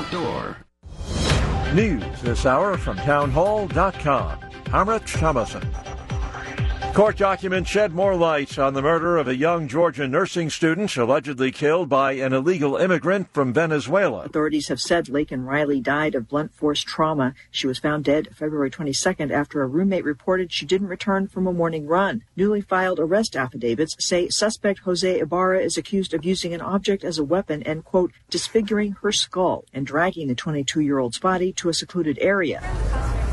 outdoor. News this hour from townhall.com. I'm Rich Thomason. Court documents shed more light on the murder of a young Georgia nursing student allegedly killed by an illegal immigrant from Venezuela. Authorities have said Laken Riley died of blunt force trauma. She was found dead February 22nd after a roommate reported she didn't return from a morning run. Newly filed arrest affidavits say suspect Jose Ibarra is accused of using an object as a weapon and, quote, disfiguring her skull and dragging the 22 year old's body to a secluded area.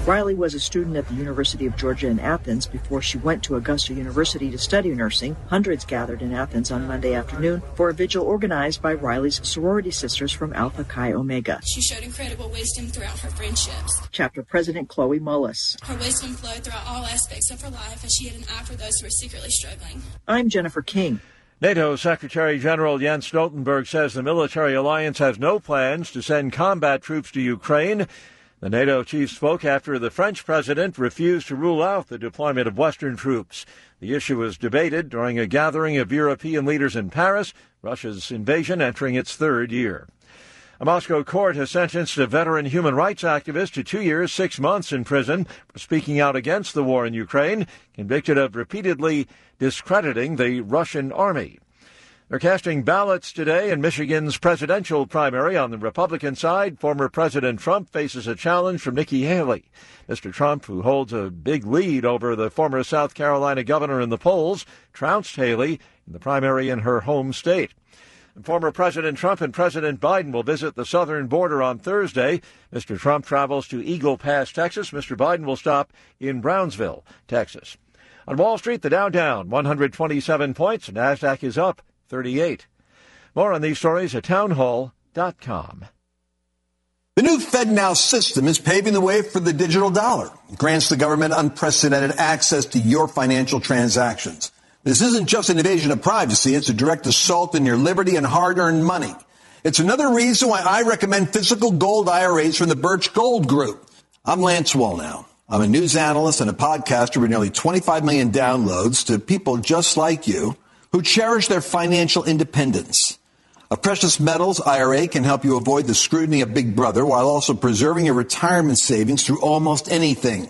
Riley was a student at the University of Georgia in Athens before she went to Augusta University to study nursing. Hundreds gathered in Athens on Monday afternoon for a vigil organized by Riley's sorority sisters from Alpha Chi Omega. She showed incredible wisdom throughout her friendships. Chapter President Chloe Mullis. Her wisdom flowed throughout all aspects of her life, and she had an eye for those who were secretly struggling. I'm Jennifer King. NATO Secretary General Jens Stoltenberg says the military alliance has no plans to send combat troops to Ukraine. The NATO chief spoke after the French president refused to rule out the deployment of Western troops. The issue was debated during a gathering of European leaders in Paris, Russia's invasion entering its third year. A Moscow court has sentenced a veteran human rights activist to two years, six months in prison for speaking out against the war in Ukraine, convicted of repeatedly discrediting the Russian army. They're casting ballots today in Michigan's presidential primary. On the Republican side, former President Trump faces a challenge from Nikki Haley. Mr. Trump, who holds a big lead over the former South Carolina governor in the polls, trounced Haley in the primary in her home state. Former President Trump and President Biden will visit the southern border on Thursday. Mr. Trump travels to Eagle Pass, Texas. Mr. Biden will stop in Brownsville, Texas. On Wall Street, the Dow down 127 points. NASDAQ is up 38. More on these stories at townhall.com. The new FedNow system is paving the way for the digital dollar. It grants the government unprecedented access to your financial transactions. This isn't just an invasion of privacy, it's a direct assault on your liberty and hard earned money. It's another reason why I recommend physical gold IRAs from the Birch Gold Group. I'm Lance Wallnau. I'm a news analyst and a podcaster with nearly 25 million downloads to people just like you who cherish their financial independence. A precious metals IRA can help you avoid the scrutiny of Big Brother while also preserving your retirement savings through almost anything,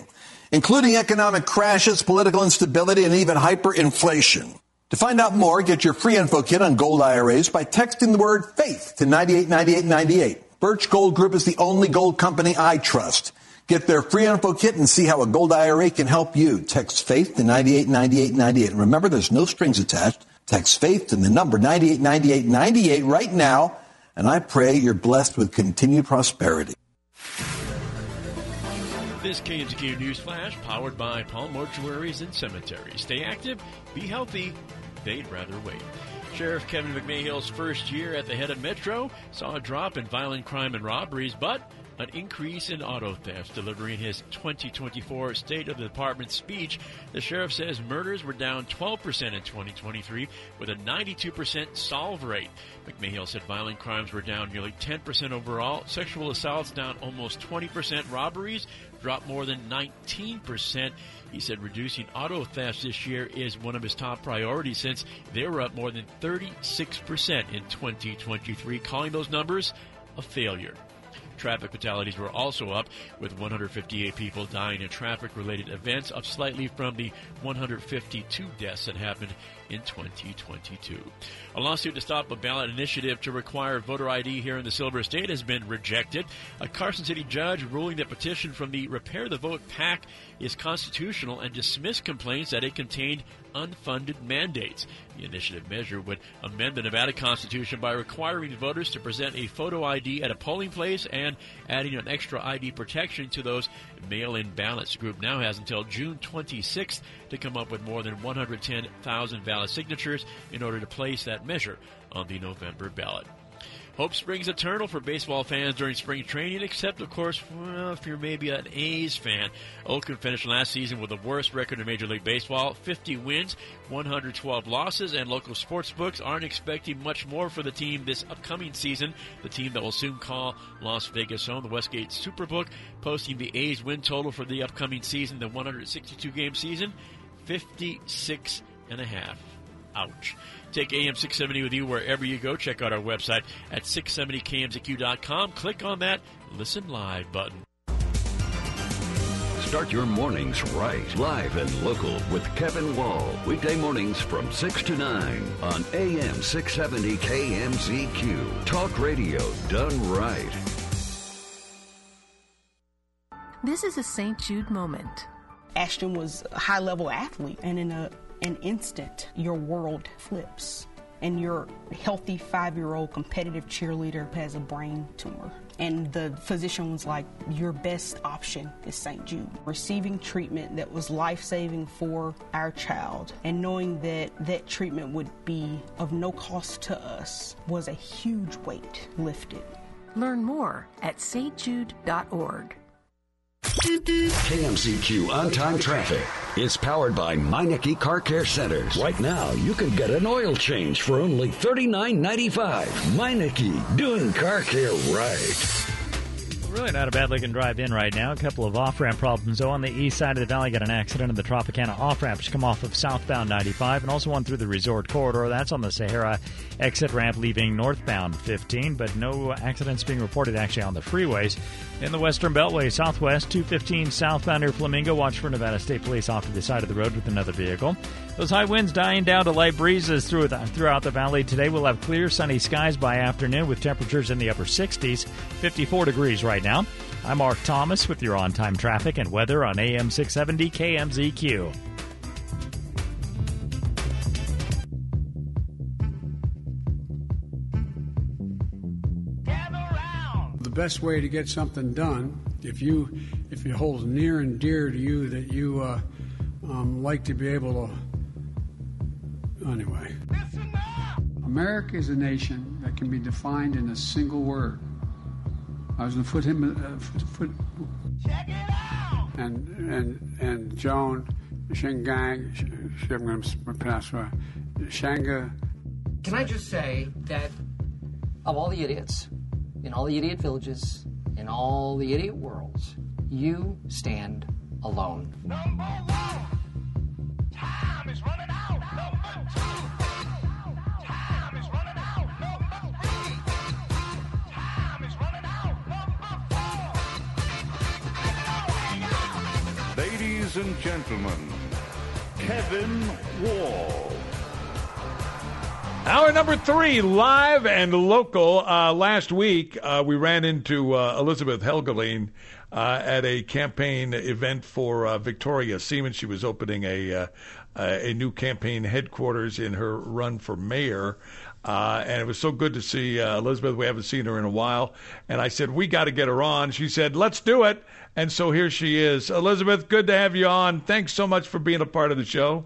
including economic crashes, political instability, and even hyperinflation. To find out more, get your free info kit on gold IRAs by texting the word faith to 989898. Birch Gold Group is the only gold company I trust. Get their free info kit and see how a gold IRA can help you. Text faith to 989898. And remember, there's no strings attached. Text faith to the number 989898 right now. And I pray you're blessed with continued prosperity. This KMTK News Flash powered by Palm Mortuaries and Cemeteries. Stay active, be healthy, they'd rather wait. Sheriff Kevin McMahill's first year at the head of Metro saw a drop in violent crime and robberies, but an increase in auto thefts. Delivering his 2024 State of the Department speech, the sheriff says murders were down 12% in 2023 with a 92% solve rate. McMahill said violent crimes were down nearly 10% overall, sexual assaults down almost 20%, robberies dropped more than 19%. He said reducing auto thefts this year is one of his top priorities since they were up more than 36% in 2023, calling those numbers a failure. Traffic fatalities were also up, with 158 people dying in traffic related events, up slightly from the 152 deaths that happened in 2022. A lawsuit to stop a ballot initiative to require voter ID here in the Silver State has been rejected. A Carson City judge ruling that petition from the Repair the Vote PAC is constitutional and dismissed complaints that it contained unfunded mandates. The initiative measure would amend the Nevada Constitution by requiring voters to present a photo ID at a polling place and adding an extra ID protection to those mail in ballots. The group now has until June 26th to come up with more than 110,000 valid signatures in order to place that measure on the November ballot. Hope springs eternal for baseball fans during spring training, except, of course, well, if you're maybe an A's fan. Oakland finished last season with the worst record in Major League Baseball 50 wins, 112 losses, and local sports books aren't expecting much more for the team this upcoming season. The team that will soon call Las Vegas home, the Westgate Superbook, posting the A's win total for the upcoming season, the 162 game season, 56 and a half. Ouch. Take AM 670 with you wherever you go. Check out our website at 670kmzq.com. Click on that Listen Live button. Start your mornings right. Live and local with Kevin Wall. Weekday mornings from 6 to 9 on AM 670 KMZQ. Talk radio done right. This is a St. Jude moment. Ashton was a high level athlete, and in a, an instant, your world flips. And your healthy five year old competitive cheerleader has a brain tumor. And the physician was like, Your best option is St. Jude. Receiving treatment that was life saving for our child and knowing that that treatment would be of no cost to us was a huge weight lifted. Learn more at stjude.org. KMZQ on time traffic is powered by Meineke Car Care Centers. Right now, you can get an oil change for only $39.95. Meineke, doing car care right. Really not a bad looking drive in right now. A couple of off ramp problems though. On the east side of the valley, got an accident in the Tropicana off ramp to come off of southbound 95, and also one through the resort corridor. That's on the Sahara exit ramp leaving northbound 15, but no accidents being reported actually on the freeways. In the Western Beltway, southwest 215 southbound near Flamingo. Watch for Nevada State Police off to the side of the road with another vehicle. Those high winds dying down to light breezes through the, throughout the valley today. We'll have clear, sunny skies by afternoon with temperatures in the upper 60s, 54 degrees right now. I'm Mark Thomas with your on time traffic and weather on AM 670 KMZQ. The best way to get something done, if you if it holds near and dear to you that you uh, um, like to be able to. Anyway, America is a nation that can be defined in a single word. I was going to put him. Uh, foot, foot, Check it out. And and and Joan Shingang. I'm going to pronounce right. Shanga. Can I just say that of all the idiots in all the idiot villages in all the idiot worlds, you stand alone. Number one. Time is running out. Number two. And gentlemen, Kevin Wall. Hour number three, live and local. Uh, last week, uh, we ran into uh, Elizabeth Helgelien uh, at a campaign event for uh, Victoria Seaman. She was opening a uh, a new campaign headquarters in her run for mayor. Uh, and it was so good to see uh, Elizabeth. We haven't seen her in a while. And I said, We got to get her on. She said, Let's do it. And so here she is. Elizabeth, good to have you on. Thanks so much for being a part of the show.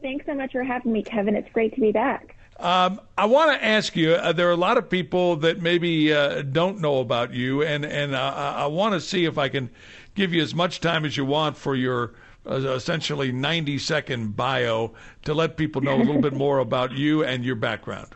Thanks so much for having me, Kevin. It's great to be back. Um, I want to ask you. Uh, there are a lot of people that maybe uh, don't know about you, and and uh, I want to see if I can give you as much time as you want for your essentially 90 second bio to let people know a little bit more about you and your background.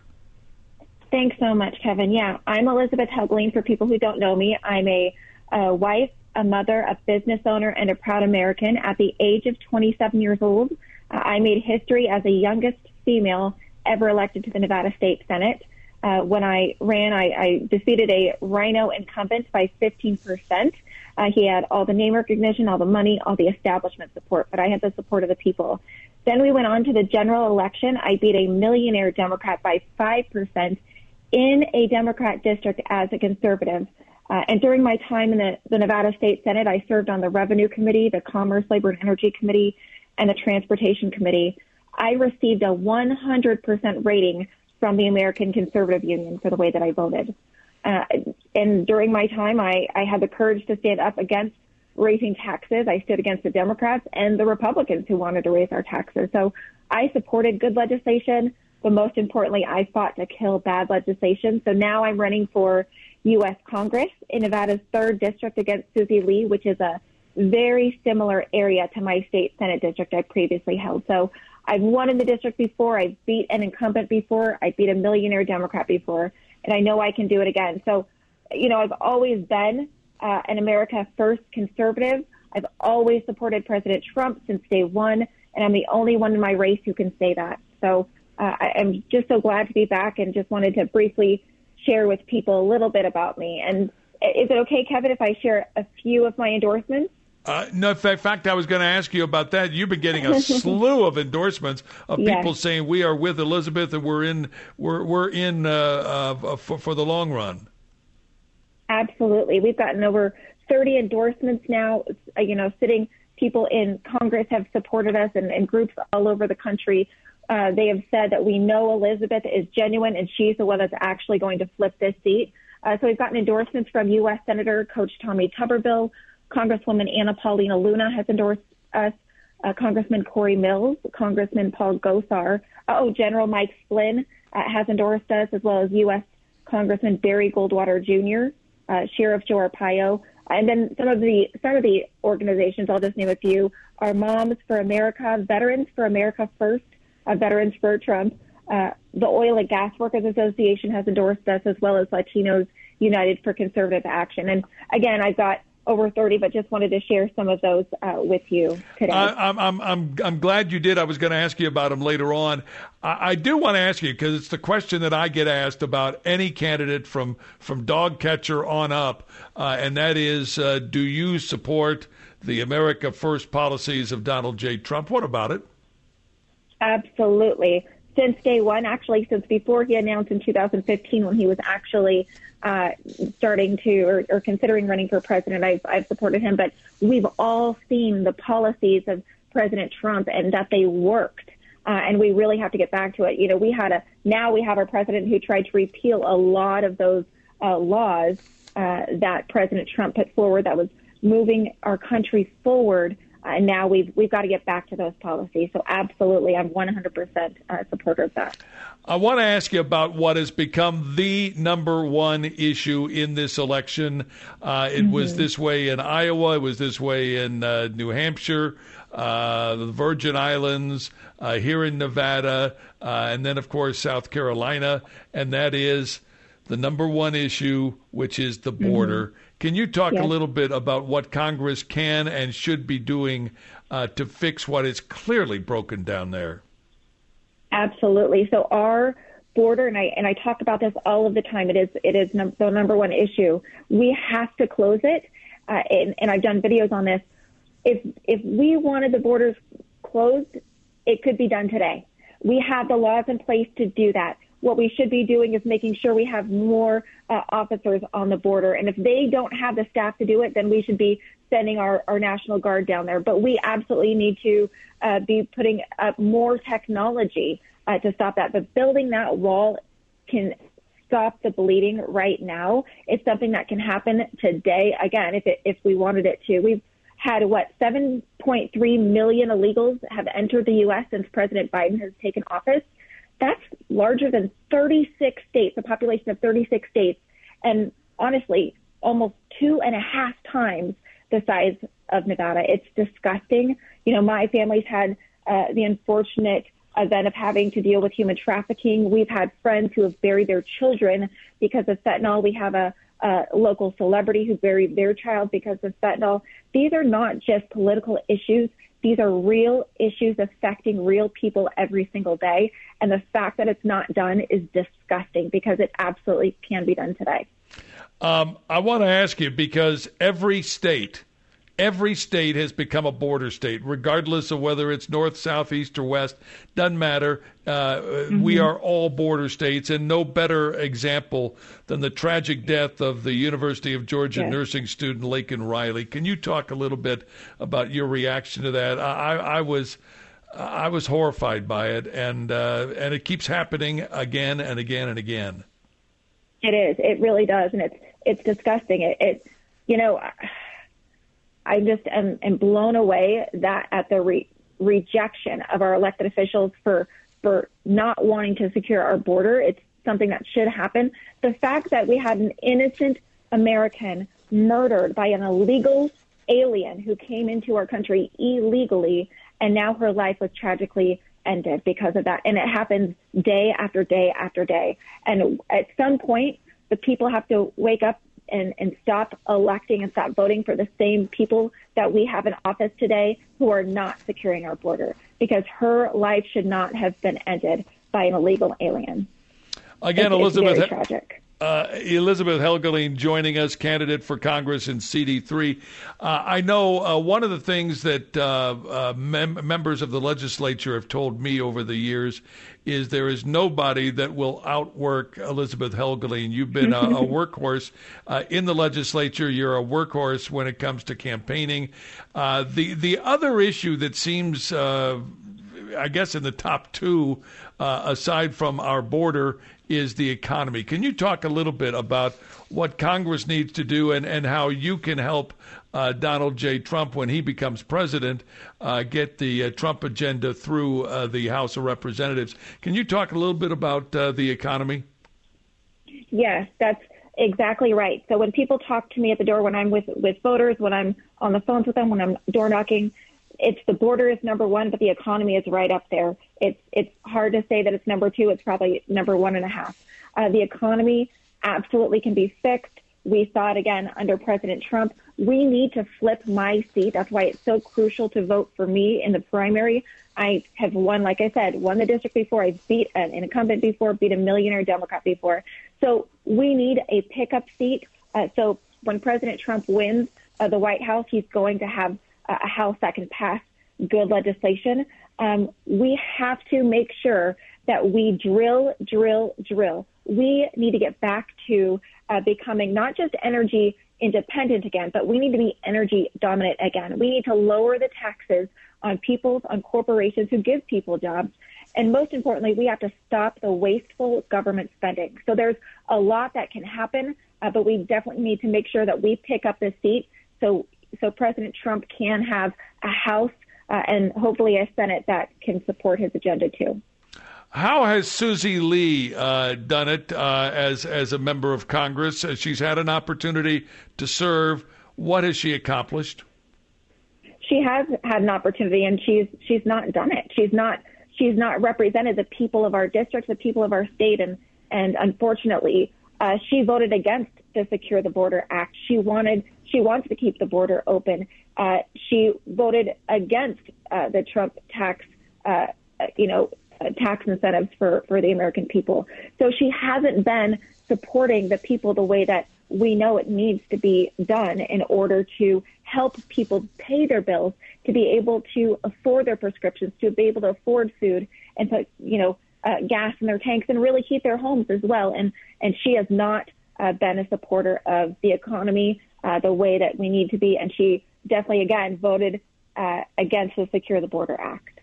Thanks so much, Kevin. Yeah, I'm Elizabeth Helgelien. For people who don't know me, I'm a, a wife, a mother, a business owner, and a proud American. At the age of 27 years old, uh, I made history as the youngest female ever elected to the Nevada State Senate. Uh, when I ran, I, I defeated a rhino incumbent by 15 percent. Uh, he had all the name recognition, all the money, all the establishment support, but I had the support of the people. Then we went on to the general election. I beat a millionaire Democrat by 5% in a Democrat district as a conservative. Uh, and during my time in the, the Nevada State Senate, I served on the Revenue Committee, the Commerce, Labor, and Energy Committee, and the Transportation Committee. I received a 100% rating from the American Conservative Union for the way that I voted. Uh, and during my time, I, I had the courage to stand up against raising taxes. I stood against the Democrats and the Republicans who wanted to raise our taxes. So I supported good legislation, but most importantly, I fought to kill bad legislation. So now I'm running for U.S. Congress in Nevada's third district against Susie Lee, which is a very similar area to my state Senate district I previously held. So I've won in the district before. I've beat an incumbent before. I beat a millionaire Democrat before and I know I can do it again. So, you know, I've always been uh, an America First conservative. I've always supported President Trump since day one, and I'm the only one in my race who can say that. So uh, I'm just so glad to be back and just wanted to briefly share with people a little bit about me. And is it okay, Kevin, if I share a few of my endorsements? Uh, no, in fact, I was going to ask you about that. You've been getting a slew of endorsements of Yes. people saying we are with Elizabeth and we're in we're we're in uh, uh, for, for the long run. Absolutely. We've gotten over 30 endorsements now. Uh, You know, sitting people in Congress have supported us and, and groups all over the country. Uh, they have said that we know Elizabeth is genuine and she's the one that's actually going to flip this seat. Uh, so we've gotten endorsements from U.S. Senator Coach Tommy Tuberville, Congresswoman Anna Paulina Luna has endorsed us, uh, Congressman Corey Mills, Congressman Paul Gosar, oh, General Mike Flynn uh, has endorsed us, as well as U.S. Congressman Barry Goldwater Jr., uh, Sheriff Joe Arpaio, and then some of the some of the organizations. I'll just name a few: are Moms for America, Veterans for America First, uh, Veterans for Trump. Uh, the Oil and Gas Workers Association has endorsed us, as well as Latinos United for Conservative Action. And again, I've got over 30, but just wanted to share some of those uh, with you today. I, I'm I'm I'm I'm glad you did. I was going to ask you about them later on. I, I do want to ask you because it's the question that I get asked about any candidate from from dog catcher on up, uh, and that is, uh, do you support the America First policies of Donald J. Trump? What about it? Absolutely. Since day one, actually, since before he announced in 2015 when he was actually uh, starting to or, or considering running for president, I've, I've supported him. But we've all seen the policies of President Trump and that they worked. Uh, and we really have to get back to it. You know, we had a now we have a president who tried to repeal a lot of those uh, laws uh, that President Trump put forward that was moving our country forward. Uh, and now we've we've got to get back to those policies. So absolutely, I'm 100% uh, supporter of that. I want to ask you about what has become the number one issue in this election. Uh, it was Mhm. this way in Iowa. It was this way in uh, New Hampshire, uh, the Virgin Islands, uh, here in Nevada, uh, and then, of course, South Carolina. And that is the number one issue, which is the border. Can you talk a little bit about what Congress can and should be doing uh, to fix what is clearly broken down there? Absolutely. So our border, and I and I talk about this all of the time. It is it is num- the number one issue. We have to close it, uh, and, and I've done videos on this. If if we wanted the borders closed, it could be done today. We have the laws in place to do that. What we should be doing is making sure we have more uh, officers on the border. And if they don't have the staff to do it, then we should be sending our, our National Guard down there. But we absolutely need to uh, be putting up more technology uh, to stop that. But building that wall can stop the bleeding right now. It's something that can happen today. Again, if it, if we wanted it to, we've had what 7.3 million illegals have entered the U.S. since President Biden has taken office. That's larger than 36 states, a population of 36 states, and honestly, almost two and a half times the size of Nevada. It's disgusting. You know, my family's had uh, the unfortunate event of having to deal with human trafficking. We've had friends who have buried their children because of fentanyl. We have a, a local celebrity who buried their child because of fentanyl. These are not just political issues. These are real issues affecting real people every single day. And the fact that it's not done is disgusting because it absolutely can be done today. Um, I want to ask you because every state, every state has become a border state, regardless of whether it's north, south, east, or west. Doesn't matter. Uh, We Mhm. are all border states, and no better example than the tragic death of the University of Georgia Yes. nursing student Laken Riley. Can you talk a little bit about your reaction to that? I, I, I was. I was horrified by it, and uh, and it keeps happening again and again and again. It is. It really does, and it's it's disgusting. It, it you know, I- just am, am blown away that at the re- rejection of our elected officials for for not wanting to secure our border. It's something that should happen. The fact that we had an innocent American murdered by an illegal alien who came into our country illegally, and now her life was tragically ended because of that. And it happens day after day after day. And at some point, the people have to wake up and, and stop electing and stop voting for the same people that we have in office today who are not securing our border because her life should not have been ended by an illegal alien. Again, it's, Elizabeth. It's. Uh, Elizabeth Helgelien joining us, candidate for Congress in CD3. Uh, I know uh, one of the things that uh, uh, mem- members of the legislature have told me over the years is there is nobody that will outwork Elizabeth Helgelien. You've been a, a workhorse uh, in the legislature. You're a workhorse when it comes to campaigning. the the other issue that seems I guess in the top two, uh, aside from our border, is the economy. Can you talk a little bit about what Congress needs to do and, and how you can help uh, Donald J. Trump, when he becomes president, uh, get the uh, Trump agenda through uh, the House of Representatives? Can you talk a little bit about uh, the economy? Yes, that's exactly right. So when people talk to me at the door, when I'm with, with voters, when I'm on the phones with them, when I'm door knocking, it's the border is number one, but the economy is right up there. It's it's hard to say that it's number two. It's probably number one and a half. Uh, the economy absolutely can be fixed. We saw it again under President Trump. We need to flip my seat. That's why it's so crucial to vote for me in the primary. I have won, like I said, won the district before. I've beat an incumbent before, beat a millionaire Democrat before. So we need a pickup seat. Uh, so when President Trump wins uh, the White House, he's going to have a House that can pass good legislation. Um, we have to make sure that we drill, drill, drill. We need to get back to uh, becoming not just energy independent again, but we need to be energy dominant again. We need to lower the taxes on people, on corporations who give people jobs. And most importantly, we have to stop the wasteful government spending. So there's a lot that can happen, uh, but we definitely need to make sure that we pick up the seat so so President Trump can have a House uh, and hopefully a Senate that can support his agenda too. How has Susie Lee uh, done it uh, as as a member of Congress? Uh, she's had an opportunity to serve. What has she accomplished? She has had an opportunity, and she's she's not done it. She's not she's not represented the people of our district, the people of our state, and and unfortunately, uh, she voted against the Secure the Border Act. She wanted she wants to keep the border open. Uh, she voted against uh, the Trump tax, uh, you know, tax incentives for, for the American people. So she hasn't been supporting the people the way that we know it needs to be done in order to help people pay their bills, to be able to afford their prescriptions, to be able to afford food and put, you know, uh, gas in their tanks and really keep their homes as well. And, and she has not uh, been a supporter of the economy uh, the way that we need to be. And she definitely, again, voted uh, against the Secure the Border Act.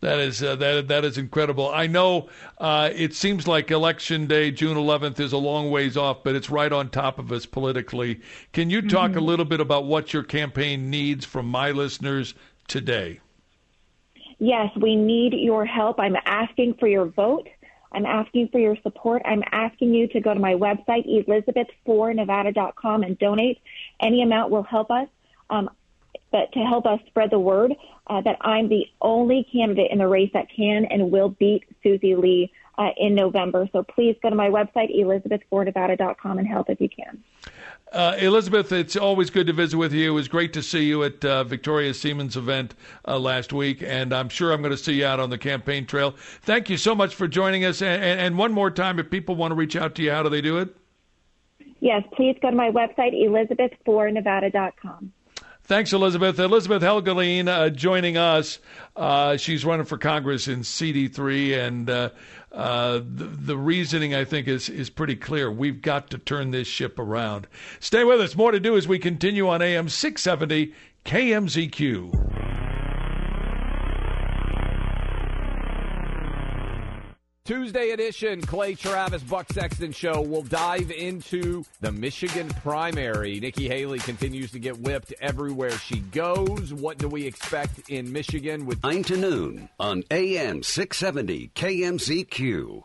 That is uh, that that is incredible. I know uh, it seems like election day, June 11th, is a long ways off, but it's right on top of us politically. Can you talk mm-hmm. a little bit about what your campaign needs from my listeners today? Yes, we need your help. I'm asking for your vote. I'm asking for your support. I'm asking you to go to my website, elizabeth4nevada.com, and donate. Any amount will help us. Um, but to help us spread the word uh, that I'm the only candidate in the race that can and will beat Susie Lee uh, in November. So please go to my website, elizabeth4nevada.com, and help if you can. Uh, Elizabeth, it's always good to visit with you. It was great to see you at uh, Victoria Seaman's event uh, last week, and I'm sure I'm going to see you out on the campaign trail. Thank you so much for joining us. And, and, and one more time, if people want to reach out to you, how do they do it? Yes, please go to my website, elizabeth4nevada.com. Thanks, Elizabeth. Elizabeth Helgelien uh, joining us. Uh, she's running for Congress in CD3, and uh, uh, the, the, reasoning, I think, is, is pretty clear. We've got to turn this ship around. Stay with us. More to do as we continue on AM 670 KMZQ. Tuesday edition, Clay Travis, Buck Sexton Show. We'll dive into the Michigan primary. Nikki Haley continues to get whipped everywhere she goes. What do we expect in Michigan with 9 to noon on AM 670 KMZQ.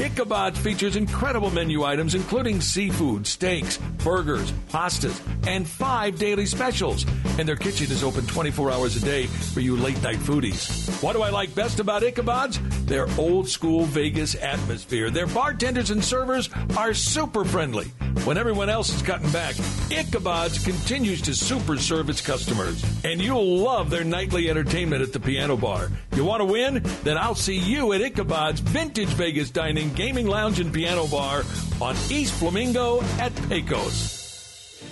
Ichabod features incredible menu items including seafood, steaks, burgers, pastas, and five daily specials. And their kitchen is open 24 hours a day for you late night foodies. What do I like best about Ichabod's? Their old school Vegas atmosphere. Their bartenders and servers are super friendly. When everyone else is cutting back, Ichabod's continues to super serve its customers. And you'll love their nightly entertainment at the piano bar. You want to win? Then I'll see you at Ichabod's Vintage Vegas Dining Gaming Lounge and Piano Bar on East Flamingo at Pecos.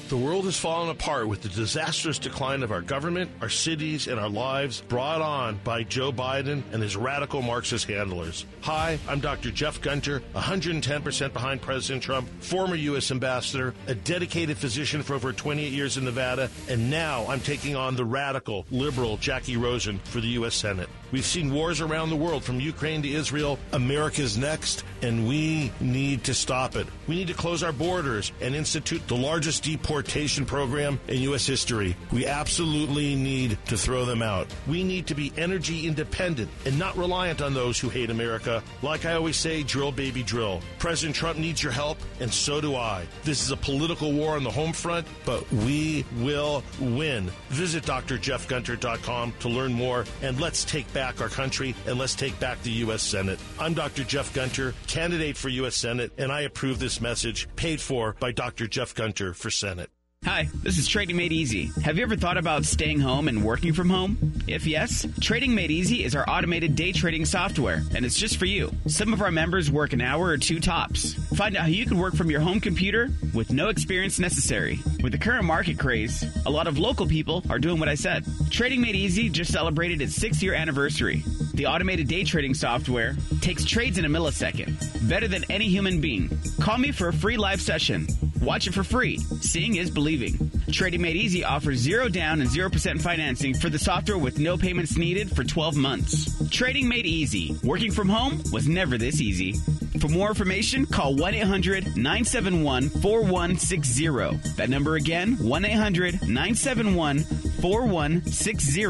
The world has fallen apart with the disastrous decline of our government, our cities, and our lives brought on by Joe Biden and his radical Marxist handlers. Hi, I'm Dr. Jeff Gunter, 110% behind President Trump, former U.S. ambassador, a dedicated physician for over 28 years in Nevada, and now I'm taking on the radical, liberal Jackie Rosen for the U.S. Senate. We've seen wars around the world from Ukraine to Israel. America's next, and we need to stop it. We need to close our borders and institute the largest deportation program in U.S. history. We absolutely need to throw them out. We need to be energy independent and not reliant on those who hate America. Like I always say, drill, baby, drill. President Trump needs your help, and so do I. This is a political war on the home front, but we will win. Visit drjeffgunter.com to learn more, and let's take back our country and let's take back the U.S. Senate. I'm Dr. Jeff Gunter, candidate for U.S. Senate, and I approve this message paid for by Dr. Jeff Gunter for Senate. Hi, this is Trading Made Easy. Have you ever thought about staying home and working from home? If yes, Trading Made Easy is our automated day trading software, and it's just for you. Some of our members work an hour or two tops. Find out how you can work from your home computer with no experience necessary. With the current market craze, a lot of local people are doing what I said. Trading Made Easy just celebrated its six year anniversary. The automated day trading software takes trades in a millisecond, better than any human being. Call me for a free live session. Watch it for free. Seeing is believing. Trading Made Easy offers zero down and 0% financing for the software with no payments needed for 12 months. Trading Made Easy. Working from home was never this easy. For more information, call 1 800 971 4160. That number again, 1 800 971 4160,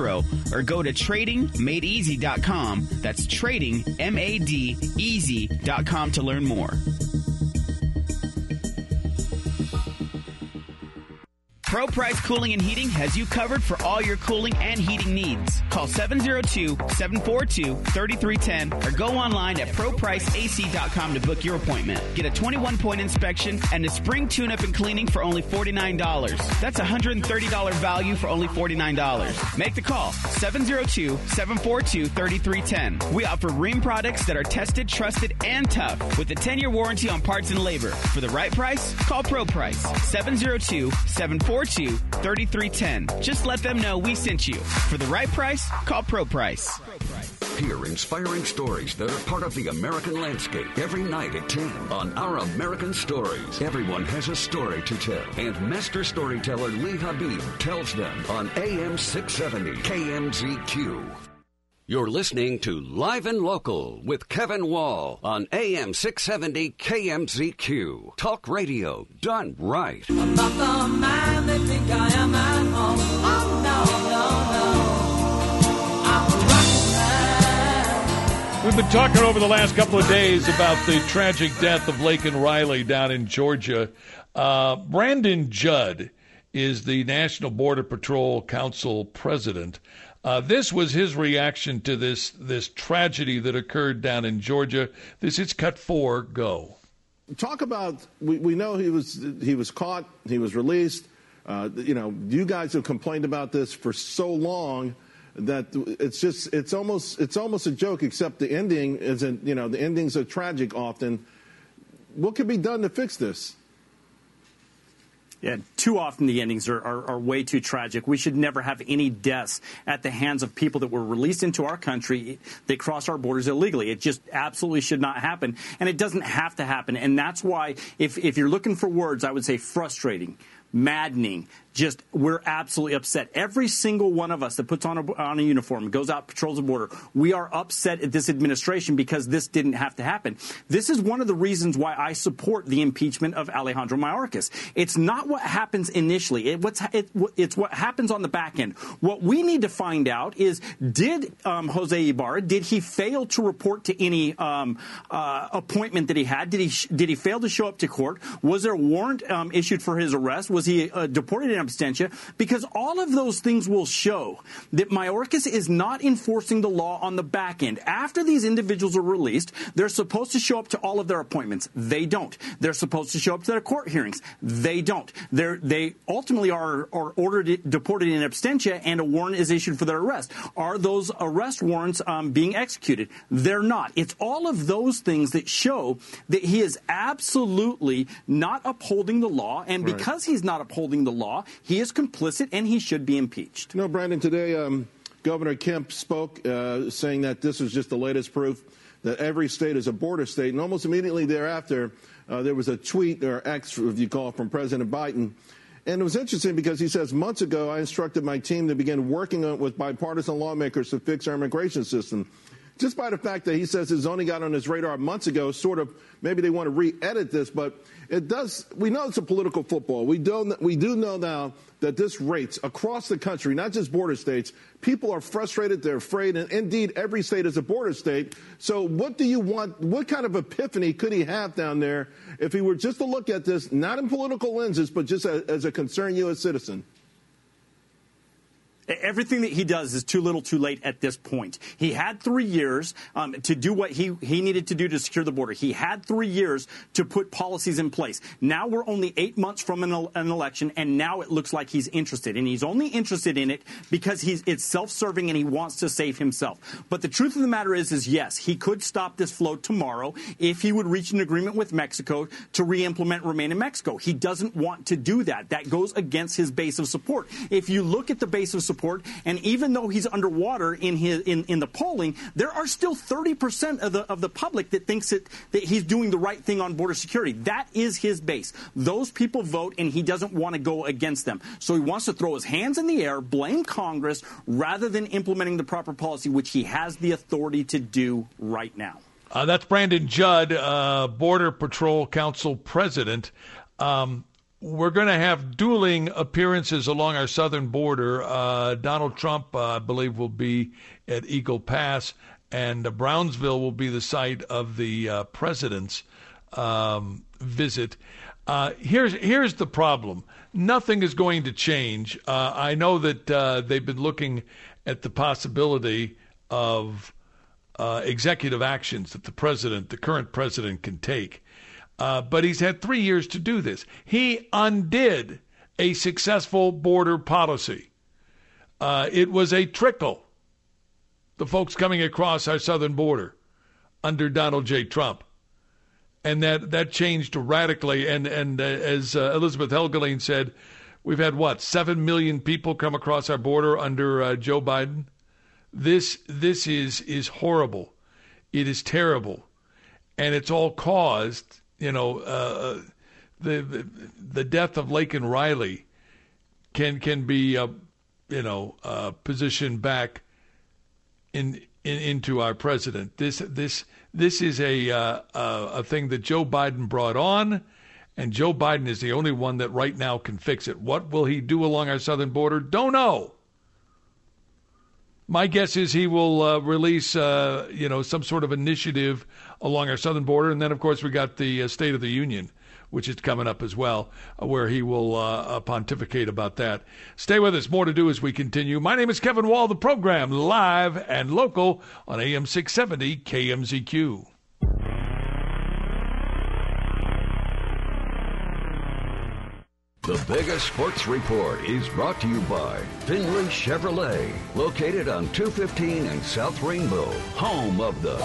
or go to tradingmadeeasy.com. That's trading, M A D, easy.com to learn more. Pro Price Cooling and Heating has you covered for all your cooling and heating needs. Call 702-742-3310 or go online at propriceac.com to book your appointment. Get a 21-point inspection and a spring tune-up and cleaning for only $49. That's a $130 value for only $49. Make the call 702-742-3310. We offer Rheem products that are tested, trusted, and tough with a 10-year warranty on parts and labor. For the right price, call Pro Price 702 742 3310. Just let them know we sent you. For the right price, call Pro Price. Hear inspiring stories that are part of the American landscape every night at 10 on Our American Stories. Everyone has a story to tell, and master storyteller Lee Habeeb tells them on AM 670 KMZQ. You're listening to Live and Local with Kevin Wall on AM 670 KMZQ. Talk radio done right. About the man they think I am at home. Oh, no, no, no. I'm a man. We've been talking over the last couple of days about the tragic death of Laken Riley down in Georgia. Uh, Brandon Judd is the National Border Patrol Council president. Uh, this was his reaction to this this tragedy that occurred down in Georgia. This is cut four. Go. Talk about we, we know he was he was caught. He was released. Uh, you know, you guys have complained about this for so long that it's just it's almost it's almost a joke. Except the ending isn't. You know, the endings are tragic often. What could be done to fix this? Yeah, too often the endings are, are, are, way too tragic. We should never have any deaths at the hands of people that were released into our country. They cross our borders illegally. It just absolutely should not happen. And it doesn't have to happen. And that's why, if, if you're looking for words, I would say frustrating, maddening, just we're absolutely upset. Every single one of us that puts on a, on a uniform, goes out, patrols the border, we are upset at this administration because this didn't have to happen. This is one of the reasons why I support the impeachment of Alejandro Mayorkas. It's not what happens initially. It, what's, it, it's what happens on the back end. What we need to find out is did um, Jose Ibarra, did he fail to report to any um, uh, appointment that he had? Did he, did he fail to show up to court? Was there a warrant um, issued for his arrest? Was he uh, deported in Because all of those things will show that Mayorkas is not enforcing the law on the back end. After these individuals are released, they're supposed to show up to all of their appointments. They don't. They're supposed to show up to their court hearings. They don't. They're, they ultimately are, are ordered deported in absentia, and a warrant is issued for their arrest. Are those arrest warrants um, being executed? They're not. It's all of those things that show that he is absolutely not upholding the law, and Right. because he's not upholding the law, he is complicit and he should be impeached. You know, Brandon, today um, Governor Kemp spoke uh, saying that this was just the latest proof that every state is a border state. And almost immediately thereafter, uh, there was a tweet or X, if you call, it, from President Biden. And it was interesting because he says, months ago, I instructed my team to begin working with bipartisan lawmakers to fix our immigration system. Just by the fact that he says it's only got on his radar months ago, sort of maybe they want to re-edit this, but it does. We know it's a political football. We do we do know now that this rates across the country, not just border states. People are frustrated. They're afraid, and indeed, every state is a border state. So, what do you want? What kind of epiphany could he have down there if he were just to look at this, not in political lenses, but just a, as a concerned U.S. citizen? Everything that he does is too little too late at this point. He had three years um, to do what he, he needed to do to secure the border. He had three years to put policies in place. Now we're only eight months from an, an election, and now it looks like he's interested. And he's only interested in it because he's, it's self-serving and he wants to save himself. But the truth of the matter is, is yes, he could stop this flow tomorrow if he would reach an agreement with Mexico to re-implement Remain in Mexico. He doesn't want to do that. That goes against his base of support. If you look at the base of support, and even though he's underwater in his in, in the polling, there are still 30% of the of the public that thinks that, that he's doing the right thing on border security. That is his base. Those people vote, and he doesn't want to go against them. So he wants to throw his hands in the air, blame Congress, rather than implementing the proper policy, which he has the authority to do right now. Uh, that's Brandon Judd, uh, Border Patrol Council president. Um, we're going to have dueling appearances along our southern border. Uh, Donald Trump, uh, I believe, will be at Eagle Pass, and uh, Brownsville will be the site of the uh, president's um, visit. Uh, here's here's the problem. Nothing is going to change. Uh, I know that they've been looking at the possibility of executive actions that the president, the current president, can take. Uh, but he's had three years to do this. He undid a successful border policy. Uh, it was a trickle, the folks coming across our southern border under Donald J. Trump. And that, that changed radically. And, and uh, as uh, Elizabeth Helgelien said, we've had what, 7 million people come across our border under uh, Joe Biden? This, this is, is horrible. It is terrible. And it's all caused you know, uh, the, the the death of Laken Riley can can be, uh, you know, uh, positioned back in, in into our president. This this this is a uh, a thing that Joe Biden brought on, and Joe Biden is the only one that right now can fix it. What will he do along our southern border? Don't know. My guess is he will uh, release, uh, you know, some sort of initiative along our southern border, and then of course we got the uh, State of the Union, which is coming up as well, uh, where he will uh, pontificate about that. Stay with us. More to do as we continue. My name is Kevin Wall. The program live and local on AM 670 KMZQ. The biggest sports report is brought to you by Finley Chevrolet, located on 215 and South Rainbow, home of the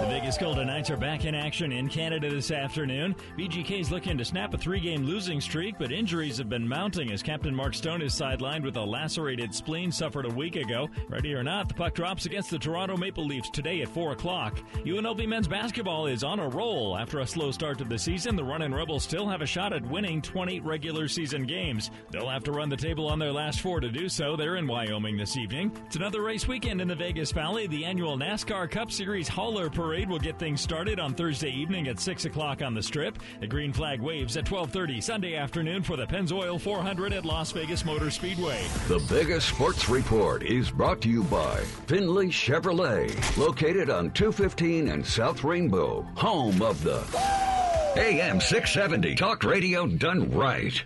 The Vegas Golden Knights are back in action in Canada this afternoon. VGK is looking to snap a three game losing streak, but injuries have been mounting as Captain Mark Stone is sidelined with a lacerated spleen suffered a week ago. Ready or not, the puck drops against the Toronto Maple Leafs today at 4 o'clock. UNLV men's basketball is on a roll. After a slow start to the season, the Runnin' Rebels still have a shot at winning 20 regular season games. They'll have to run the table on their last four to do so. They're in Wyoming this evening. It's another race weekend in the Vegas Valley. The annual NASCAR Cup Series Hauler Parade will get things started on Thursday evening at 6 o'clock on the Strip. The green flag waves at 1230 Sunday afternoon for the Pennzoil 400 at Las Vegas Motor Speedway. The biggest sports report is brought to you by Finley Chevrolet, located on 215 and South Rainbow, home of the AM 670 Talk Radio done right.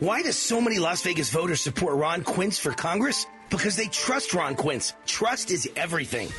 Why do so many Las Vegas voters support Ron Quince for Congress? Because they trust Ron Quince. Trust is everything.